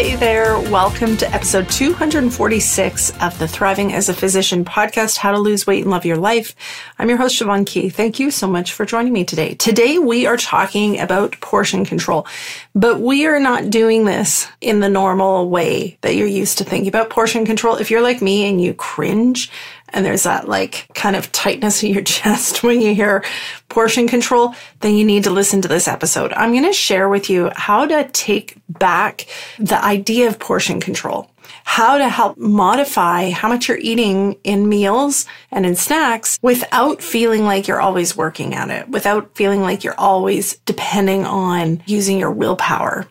Hey there, welcome to episode 246 of the Thriving as a Physician podcast, How to Lose Weight and Love Your Life. I'm your host, Siobhan Key. Thank you so much for joining me today. Today, we are talking about portion control, but we are not doing this in the normal way that you're used to thinking about portion control. If you're like me and you cringe and there's that like kind of tightness in your chest when you hear portion control, then you need to listen to this episode. I'm going to share with you how to take back the idea of portion control, how to help modify how much you're eating in meals and in snacks without feeling like you're always working at it, without feeling like you're always depending on using your willpower.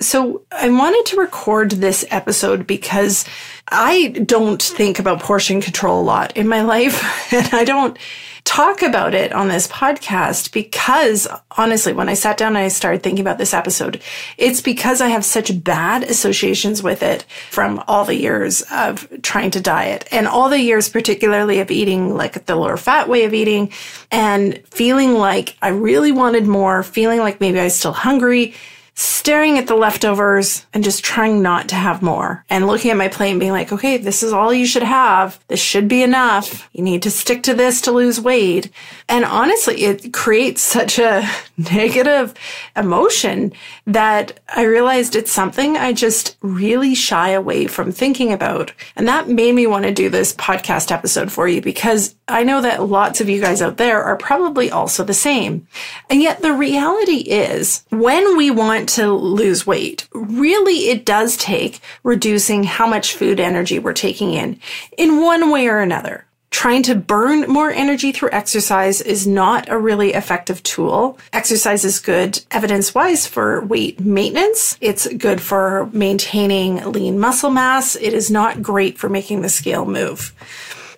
So I wanted to record this episode because I don't think about portion control a lot in my life and I don't talk about it on this podcast because honestly, when I sat down and I started thinking about this episode, it's because I have such bad associations with it from all the years of trying to diet and all the years, particularly of eating like the lower fat way of eating and feeling like I really wanted more, feeling like maybe I was still hungry staring at the leftovers and just trying not to have more and looking at my plate and being like, okay, this is all you should have. This should be enough. You need to stick to this to lose weight. And honestly, it creates such a negative emotion that I realized it's something I just really shy away from thinking about. And that made me want to do this podcast episode for you because I know that lots of you guys out there are probably also the same. And yet the reality is when we want to lose weight, really it does take reducing how much food energy we're taking in in one way or another. Trying to burn more energy through exercise is not a really effective tool. Exercise is good evidence wise for weight maintenance. It's good for maintaining lean muscle mass. It is not great for making the scale move.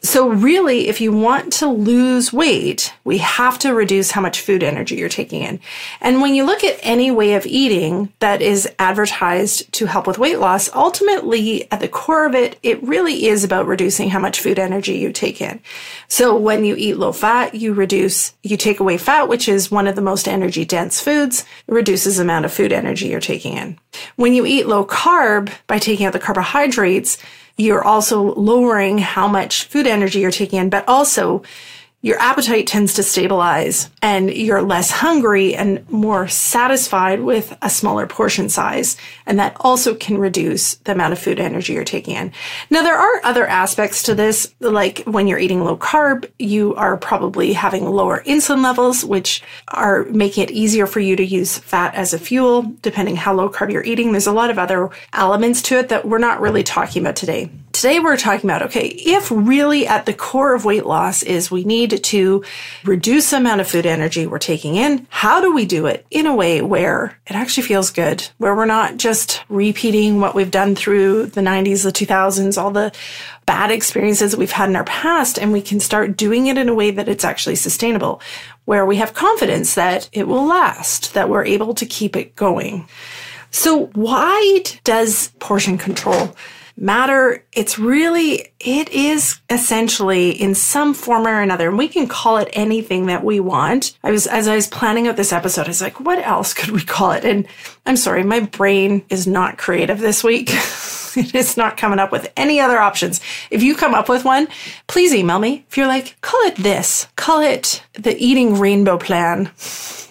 So really, if you want to lose weight, we have to reduce how much food energy you're taking in. And when you look at any way of eating that is advertised to help with weight loss, ultimately at the core of it, it really is about reducing how much food energy you take in. So when you eat low fat, you reduce, you take away fat, which is one of the most energy dense foods, it reduces the amount of food energy you're taking in. When you eat low carb by taking out the carbohydrates, you're also lowering how much food energy you're taking in, but also your appetite tends to stabilize and you're less hungry and more satisfied with a smaller portion size. And that also can reduce the amount of food energy you're taking in. Now, there are other aspects to this, like when you're eating low carb, you are probably having lower insulin levels, which are making it easier for you to use fat as a fuel, depending how low carb you're eating. There's a lot of other elements to it that we're not really talking about today. Today we're talking about, okay, if really at the core of weight loss is we need to reduce the amount of food energy we're taking in, how do we do it in a way where it actually feels good, where we're not just repeating what we've done through the 90s, the 2000s, all the bad experiences that we've had in our past, and we can start doing it in a way that it's actually sustainable, where we have confidence that it will last, that we're able to keep it going. So why does portion control matter it's really, it is essentially in some form or another, and we can call it anything that we want. I was, as I was planning out this episode, I was like, what else could we call it? And I'm sorry, my brain is not creative this week. it is not coming up with any other options. If you come up with one, please email me. If you're like, call it this, call it the eating rainbow plan.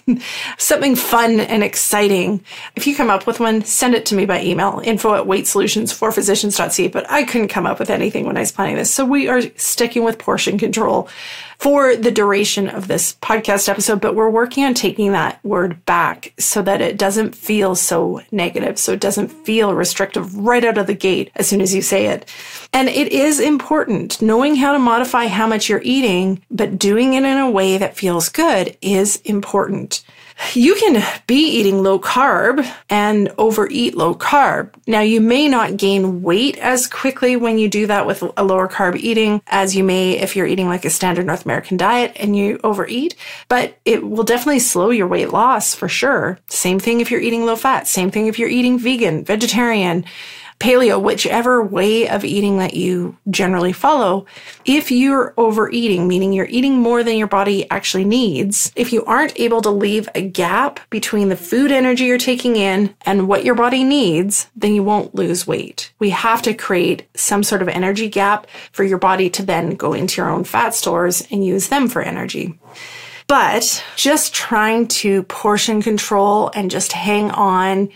something fun and exciting. If you come up with one, send it to me by email, info at weightsolutionsforphysicians.ca. But I couldn't come up with anything when I was planning this. So we are sticking with portion control for the duration of this podcast episode, but we're working on taking that word back so that it doesn't feel so negative. So it doesn't feel restrictive right out of the gate as soon as you say it. And it is important knowing how to modify how much you're eating, but doing it in a way that feels good is important you can be eating low carb and overeat low carb. Now, you may not gain weight as quickly when you do that with a lower carb eating as you may if you're eating like a standard North American diet and you overeat, but it will definitely slow your weight loss for sure. Same thing if you're eating low fat. Same thing if you're eating vegan, vegetarian paleo, whichever way of eating that you generally follow, if you're overeating, meaning you're eating more than your body actually needs, if you aren't able to leave a gap between the food energy you're taking in and what your body needs, then you won't lose weight. We have to create some sort of energy gap for your body to then go into your own fat stores and use them for energy. But just trying to portion control and just hang on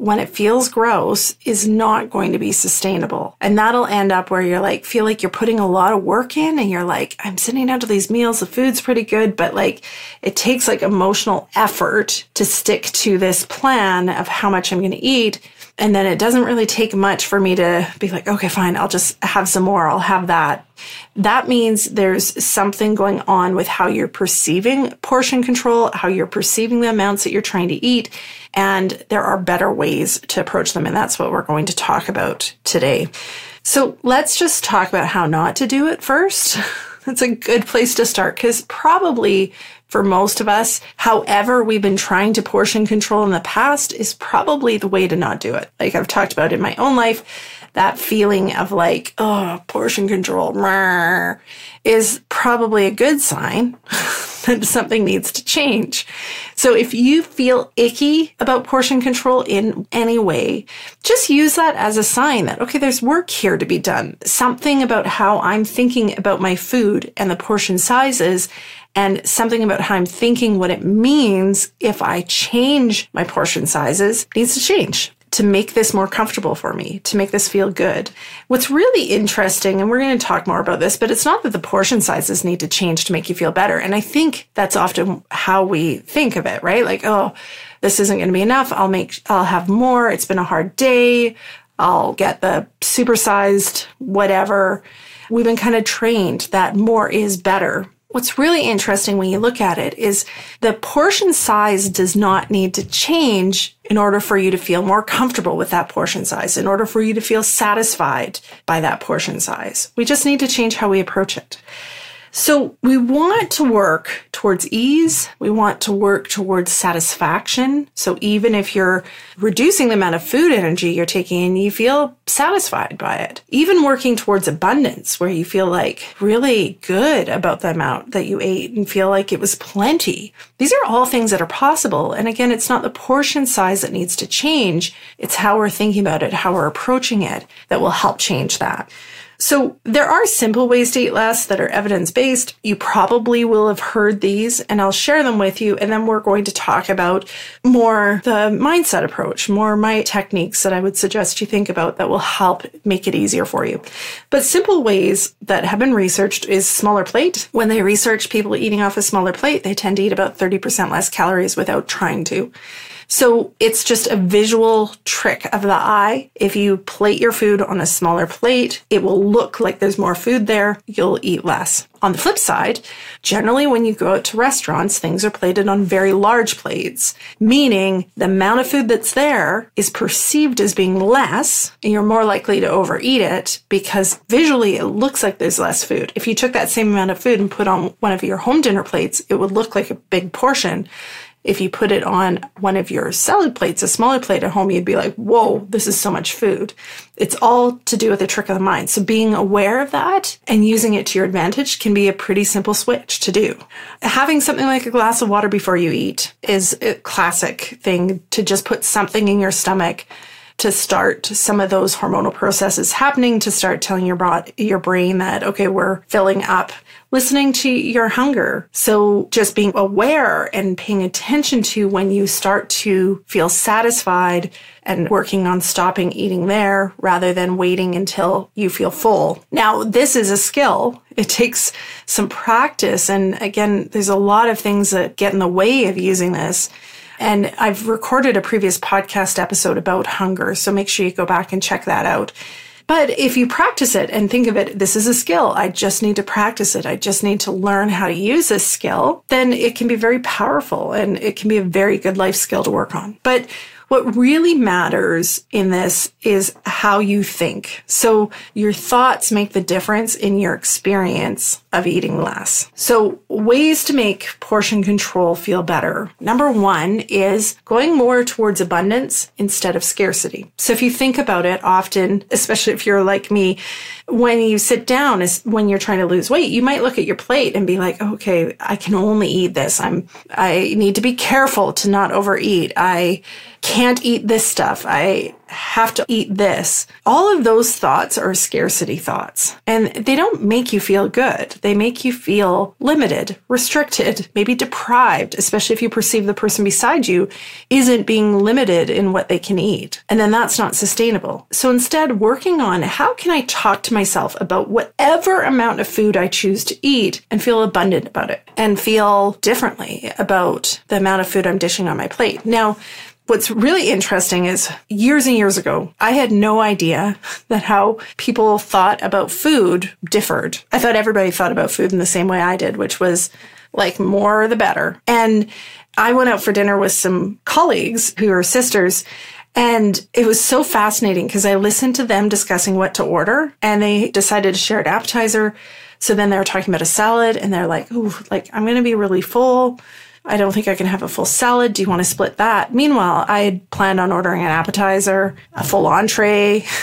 when it feels gross is not going to be sustainable. And that'll end up where you're like, feel like you're putting a lot of work in and you're like, I'm sitting down to these meals. The food's pretty good, but like it takes like emotional effort to stick to this plan of how much I'm going to eat. And then it doesn't really take much for me to be like, okay, fine, I'll just have some more. I'll have that. That means there's something going on with how you're perceiving portion control, how you're perceiving the amounts that you're trying to eat. And there are better ways to approach them. And that's what we're going to talk about today. So let's just talk about how not to do it first. That's a good place to start because probably for most of us, however we've been trying to portion control in the past is probably the way to not do it. Like I've talked about in my own life, that feeling of like, oh, portion control is probably a good sign that something needs to change. So if you feel icky about portion control in any way, just use that as a sign that, okay, there's work here to be done. Something about how I'm thinking about my food and the portion sizes and something about how I'm thinking what it means if I change my portion sizes needs to change to make this more comfortable for me, to make this feel good. What's really interesting, and we're going to talk more about this, but it's not that the portion sizes need to change to make you feel better. And I think that's often how we think of it, right? Like, oh, this isn't going to be enough. I'll make, I'll have more. It's been a hard day. I'll get the supersized whatever. We've been kind of trained that more is better. What's really interesting when you look at it is the portion size does not need to change in order for you to feel more comfortable with that portion size, in order for you to feel satisfied by that portion size. We just need to change how we approach it. So we want to work towards ease. We want to work towards satisfaction. So even if you're reducing the amount of food energy you're taking in, you feel satisfied by it. Even working towards abundance where you feel like really good about the amount that you ate and feel like it was plenty. These are all things that are possible. And again, it's not the portion size that needs to change. It's how we're thinking about it, how we're approaching it that will help change that. So there are simple ways to eat less that are evidence based. You probably will have heard these and I'll share them with you. And then we're going to talk about more the mindset approach, more my techniques that I would suggest you think about that will help make it easier for you. But simple ways that have been researched is smaller plate. When they research people eating off a smaller plate, they tend to eat about 30% less calories without trying to. So it's just a visual trick of the eye. If you plate your food on a smaller plate, it will look like there's more food there. You'll eat less. On the flip side, generally when you go out to restaurants, things are plated on very large plates, meaning the amount of food that's there is perceived as being less and you're more likely to overeat it because visually it looks like there's less food. If you took that same amount of food and put on one of your home dinner plates, it would look like a big portion if you put it on one of your salad plates, a smaller plate at home, you'd be like, whoa, this is so much food. It's all to do with the trick of the mind. So being aware of that and using it to your advantage can be a pretty simple switch to do. Having something like a glass of water before you eat is a classic thing to just put something in your stomach to start some of those hormonal processes happening to start telling your bro- your brain that okay we're filling up listening to your hunger so just being aware and paying attention to when you start to feel satisfied and working on stopping eating there rather than waiting until you feel full. Now, this is a skill. It takes some practice. And again, there's a lot of things that get in the way of using this. And I've recorded a previous podcast episode about hunger. So make sure you go back and check that out. But if you practice it and think of it, this is a skill. I just need to practice it. I just need to learn how to use this skill. Then it can be very powerful and it can be a very good life skill to work on. But what really matters in this is how you think. So your thoughts make the difference in your experience of eating less. So ways to make portion control feel better. Number one is going more towards abundance instead of scarcity. So if you think about it often, especially if you're like me, when you sit down is when you're trying to lose weight, you might look at your plate and be like, okay, I can only eat this. I'm, I need to be careful to not overeat. I can't eat this stuff. I have to eat this. All of those thoughts are scarcity thoughts and they don't make you feel good. They make you feel limited, restricted, maybe deprived, especially if you perceive the person beside you isn't being limited in what they can eat. And then that's not sustainable. So instead, working on how can I talk to myself about whatever amount of food I choose to eat and feel abundant about it and feel differently about the amount of food I'm dishing on my plate. Now, What's really interesting is years and years ago, I had no idea that how people thought about food differed. I thought everybody thought about food in the same way I did, which was like more the better. And I went out for dinner with some colleagues who are sisters. And it was so fascinating because I listened to them discussing what to order and they decided to share an appetizer. So then they were talking about a salad and they're like, ooh, like I'm going to be really full. I don't think I can have a full salad. Do you want to split that? Meanwhile, I had planned on ordering an appetizer, a full entree,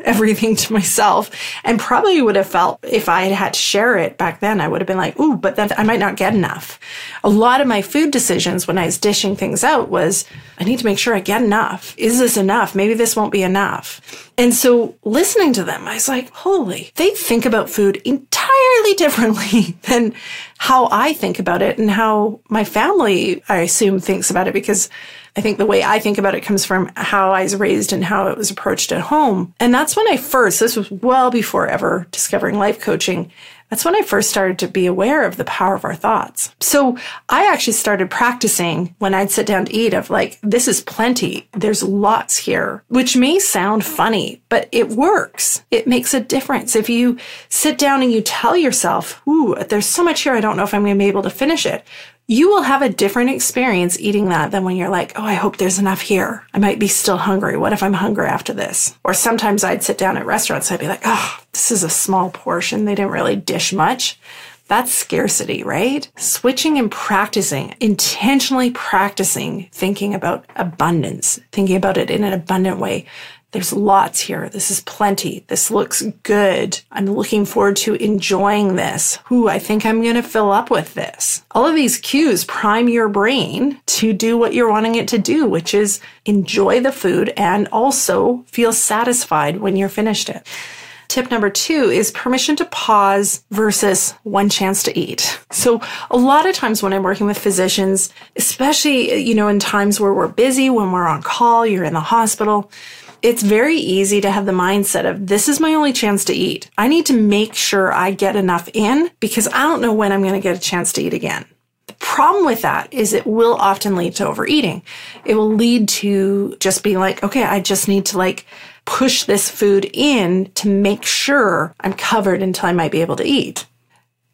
everything to myself and probably would have felt if I had had to share it back then, I would have been like, ooh, but then I might not get enough. A lot of my food decisions when I was dishing things out was, I need to make sure I get enough. Is this enough? Maybe this won't be enough. And so listening to them, I was like, holy, they think about food entirely differently than how I think about it and how my family, I assume, thinks about it because I think the way I think about it comes from how I was raised and how it was approached at home. And that's when I first, this was well before ever discovering life coaching. That's when I first started to be aware of the power of our thoughts. So I actually started practicing when I'd sit down to eat of like, this is plenty. There's lots here, which may sound funny, but it works. It makes a difference. If you sit down and you tell yourself, ooh, there's so much here. I don't know if I'm going to be able to finish it you will have a different experience eating that than when you're like, oh, I hope there's enough here. I might be still hungry. What if I'm hungry after this? Or sometimes I'd sit down at restaurants, I'd be like, oh, this is a small portion. They didn't really dish much. That's scarcity, right? Switching and practicing, intentionally practicing thinking about abundance, thinking about it in an abundant way. There's lots here. This is plenty. This looks good. I'm looking forward to enjoying this. Who I think I'm going to fill up with this. All of these cues prime your brain to do what you're wanting it to do, which is enjoy the food and also feel satisfied when you're finished it. Tip number two is permission to pause versus one chance to eat. So a lot of times when I'm working with physicians, especially, you know, in times where we're busy, when we're on call, you're in the hospital, it's very easy to have the mindset of this is my only chance to eat. I need to make sure I get enough in because I don't know when I'm going to get a chance to eat again. The problem with that is it will often lead to overeating. It will lead to just being like, okay, I just need to like push this food in to make sure I'm covered until I might be able to eat.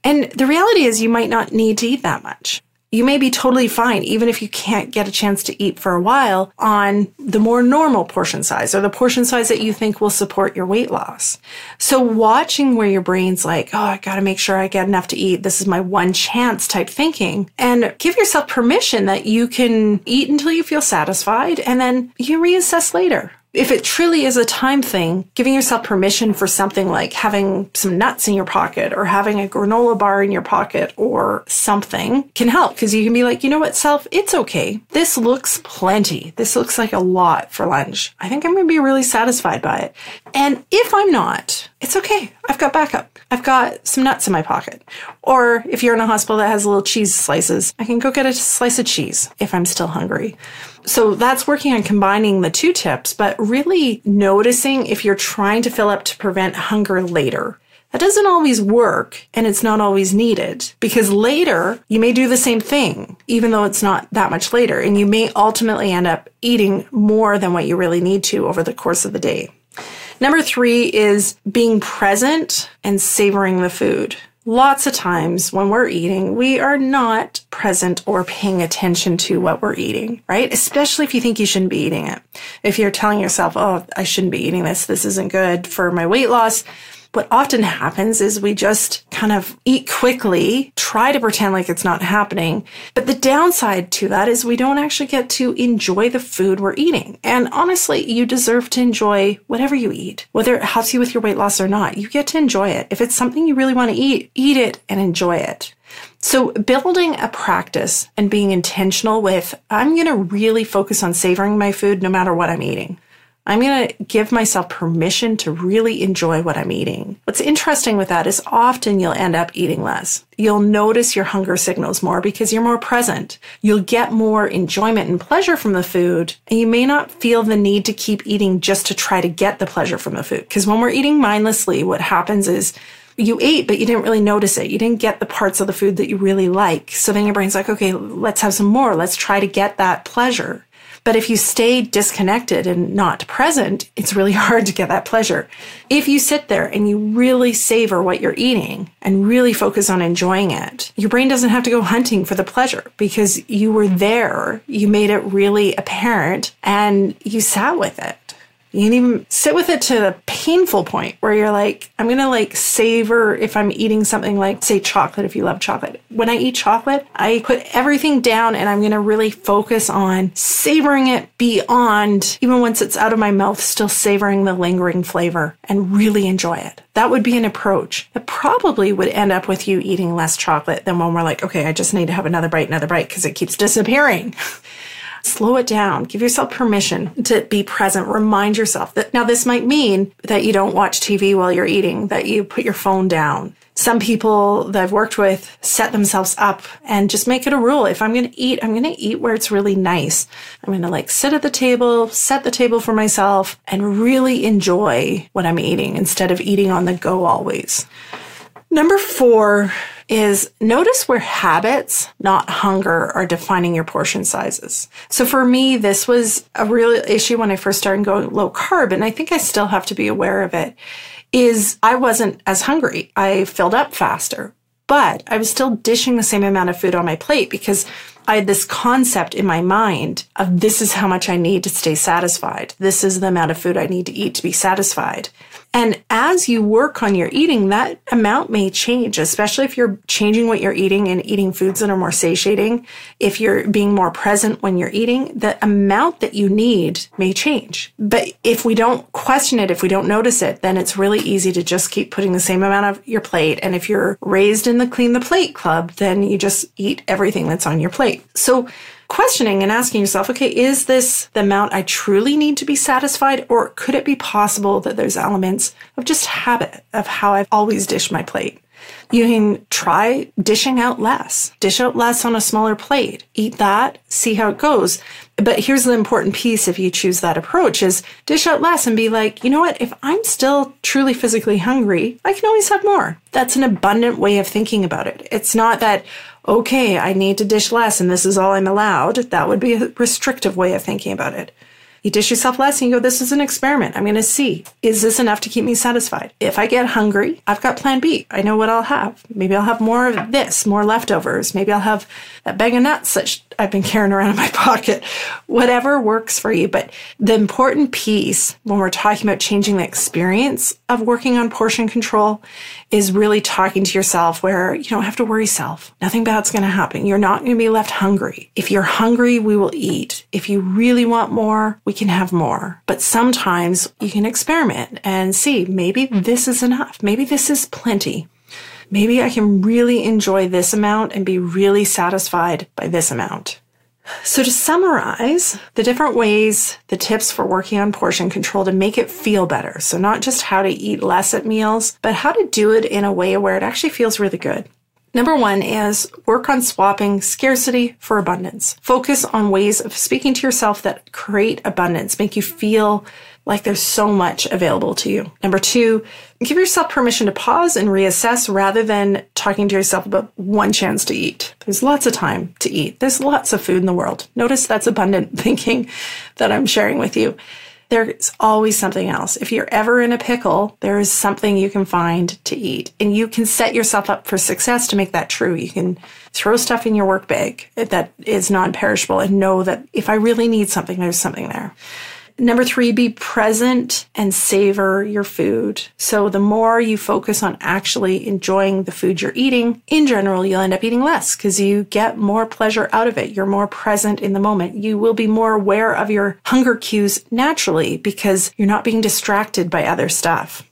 And the reality is you might not need to eat that much. You may be totally fine, even if you can't get a chance to eat for a while, on the more normal portion size or the portion size that you think will support your weight loss. So watching where your brain's like, oh, I got to make sure I get enough to eat. This is my one chance type thinking and give yourself permission that you can eat until you feel satisfied and then you reassess later if it truly is a time thing, giving yourself permission for something like having some nuts in your pocket or having a granola bar in your pocket or something can help because you can be like, you know what, self, it's okay. This looks plenty. This looks like a lot for lunch. I think I'm going to be really satisfied by it. And if I'm not, it's okay. I've got backup. I've got some nuts in my pocket. Or if you're in a hospital that has little cheese slices, I can go get a slice of cheese if I'm still hungry. So that's working on combining the two tips, but really noticing if you're trying to fill up to prevent hunger later. That doesn't always work and it's not always needed because later you may do the same thing, even though it's not that much later, and you may ultimately end up eating more than what you really need to over the course of the day. Number three is being present and savoring the food. Lots of times when we're eating, we are not present or paying attention to what we're eating, right? Especially if you think you shouldn't be eating it. If you're telling yourself, oh, I shouldn't be eating this, this isn't good for my weight loss, what often happens is we just kind of eat quickly, try to pretend like it's not happening. But the downside to that is we don't actually get to enjoy the food we're eating. And honestly, you deserve to enjoy whatever you eat, whether it helps you with your weight loss or not. You get to enjoy it. If it's something you really want to eat, eat it and enjoy it. So building a practice and being intentional with, I'm going to really focus on savoring my food no matter what I'm eating. I'm going to give myself permission to really enjoy what I'm eating. What's interesting with that is often you'll end up eating less. You'll notice your hunger signals more because you're more present. You'll get more enjoyment and pleasure from the food, and you may not feel the need to keep eating just to try to get the pleasure from the food. Because when we're eating mindlessly, what happens is you ate, but you didn't really notice it. You didn't get the parts of the food that you really like. So then your brain's like, okay, let's have some more. Let's try to get that pleasure. But if you stay disconnected and not present, it's really hard to get that pleasure. If you sit there and you really savor what you're eating and really focus on enjoying it, your brain doesn't have to go hunting for the pleasure because you were there. You made it really apparent and you sat with it. You can even sit with it to the painful point where you're like, I'm to like savor if I'm eating something like, say, chocolate, if you love chocolate. When I eat chocolate, I put everything down and I'm to really focus on savoring it beyond, even once it's out of my mouth, still savoring the lingering flavor and really enjoy it. That would be an approach that probably would end up with you eating less chocolate than when we're like, okay, I just need to have another bite, another bite because it keeps disappearing. Slow it down. Give yourself permission to be present. Remind yourself that now this might mean that you don't watch TV while you're eating, that you put your phone down. Some people that I've worked with set themselves up and just make it a rule. If I'm going to eat, I'm going to eat where it's really nice. I'm going to like sit at the table, set the table for myself and really enjoy what I'm eating instead of eating on the go always. Number four is notice where habits, not hunger, are defining your portion sizes. So for me, this was a real issue when I first started going low carb, and I think I still have to be aware of it. Is I wasn't as hungry. I filled up faster, but I was still dishing the same amount of food on my plate because I had this concept in my mind of this is how much I need to stay satisfied. This is the amount of food I need to eat to be satisfied. And as you work on your eating, that amount may change, especially if you're changing what you're eating and eating foods that are more satiating. If you're being more present when you're eating, the amount that you need may change. But if we don't question it, if we don't notice it, then it's really easy to just keep putting the same amount of your plate. And if you're raised in the clean the plate club, then you just eat everything that's on your plate. So questioning and asking yourself, okay, is this the amount I truly need to be satisfied? Or could it be possible that there's elements of just habit of how I've always dished my plate? You can try dishing out less, dish out less on a smaller plate, eat that, see how it goes. But here's the important piece if you choose that approach is dish out less and be like, you know what? If I'm still truly physically hungry, I can always have more. That's an abundant way of thinking about it. It's not that, okay, I need to dish less and this is all I'm allowed. That would be a restrictive way of thinking about it. You dish yourself less and you go, this is an experiment. I'm going to see, is this enough to keep me satisfied? If I get hungry, I've got plan B. I know what I'll have. Maybe I'll have more of this, more leftovers. Maybe I'll have that bag of nuts that I've been carrying around in my pocket. Whatever works for you. But the important piece when we're talking about changing the experience of working on portion control is really talking to yourself where you don't have to worry self. Nothing bad's going to happen. You're not going to be left hungry. If you're hungry, we will eat. If you really want more, we can have more. But sometimes you can experiment and see maybe this is enough. Maybe this is plenty maybe I can really enjoy this amount and be really satisfied by this amount. So, to summarize the different ways, the tips for working on portion control to make it feel better. So, not just how to eat less at meals, but how to do it in a way where it actually feels really good. Number one is work on swapping scarcity for abundance. Focus on ways of speaking to yourself that create abundance, make you feel like there's so much available to you. Number two, give yourself permission to pause and reassess rather than talking to yourself about one chance to eat. There's lots of time to eat. There's lots of food in the world. Notice that's abundant thinking that I'm sharing with you. There's always something else. If you're ever in a pickle, there is something you can find to eat. And you can set yourself up for success to make that true. You can throw stuff in your work bag that is non perishable and know that if I really need something, there's something there. Number three, be present and savor your food. So the more you focus on actually enjoying the food you're eating, in general, you'll end up eating less because you get more pleasure out of it. You're more present in the moment. You will be more aware of your hunger cues naturally because you're not being distracted by other stuff.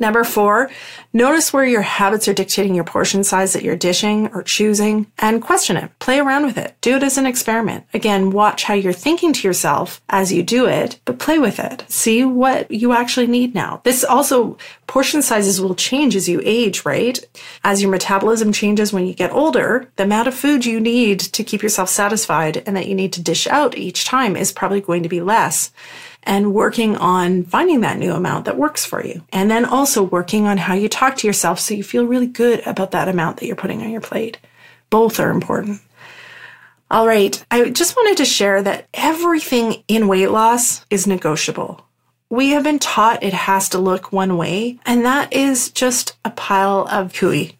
Number four, notice where your habits are dictating your portion size that you're dishing or choosing and question it. Play around with it. Do it as an experiment. Again, watch how you're thinking to yourself as you do it, but play with it. See what you actually need now. This also, portion sizes will change as you age, right? As your metabolism changes when you get older, the amount of food you need to keep yourself satisfied and that you need to dish out each time is probably going to be less and working on finding that new amount that works for you. And then also working on how you talk to yourself so you feel really good about that amount that you're putting on your plate. Both are important. All right. I just wanted to share that everything in weight loss is negotiable. We have been taught it has to look one way, and that is just a pile of hooey.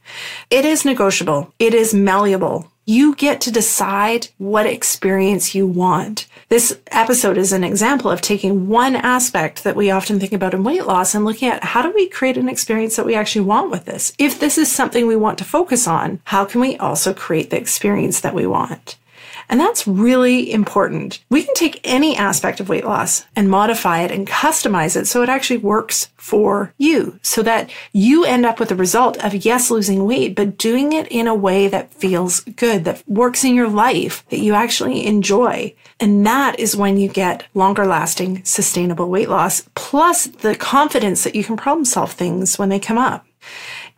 It is negotiable. It is malleable. You get to decide what experience you want. This episode is an example of taking one aspect that we often think about in weight loss and looking at how do we create an experience that we actually want with this? If this is something we want to focus on, how can we also create the experience that we want? And that's really important. We can take any aspect of weight loss and modify it and customize it so it actually works for you so that you end up with a result of yes, losing weight, but doing it in a way that feels good, that works in your life, that you actually enjoy. And that is when you get longer lasting, sustainable weight loss, plus the confidence that you can problem solve things when they come up.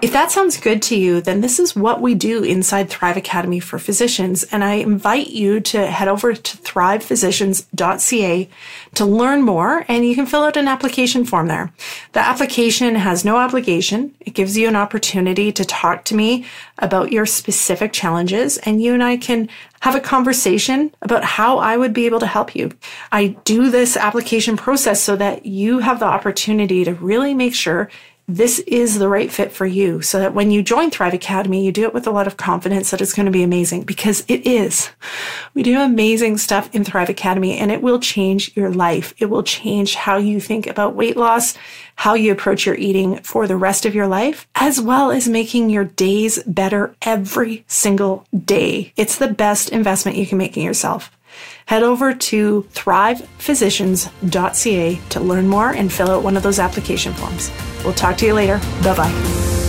If that sounds good to you, then this is what we do inside Thrive Academy for Physicians. And I invite you to head over to thrivephysicians.ca to learn more and you can fill out an application form there. The application has no obligation. It gives you an opportunity to talk to me about your specific challenges and you and I can have a conversation about how I would be able to help you. I do this application process so that you have the opportunity to really make sure this is the right fit for you so that when you join Thrive Academy, you do it with a lot of confidence that it's going to be amazing because it is. We do amazing stuff in Thrive Academy and it will change your life. It will change how you think about weight loss, how you approach your eating for the rest of your life, as well as making your days better every single day. It's the best investment you can make in yourself. Head over to thrivephysicians.ca to learn more and fill out one of those application forms. We'll talk to you later. Bye bye.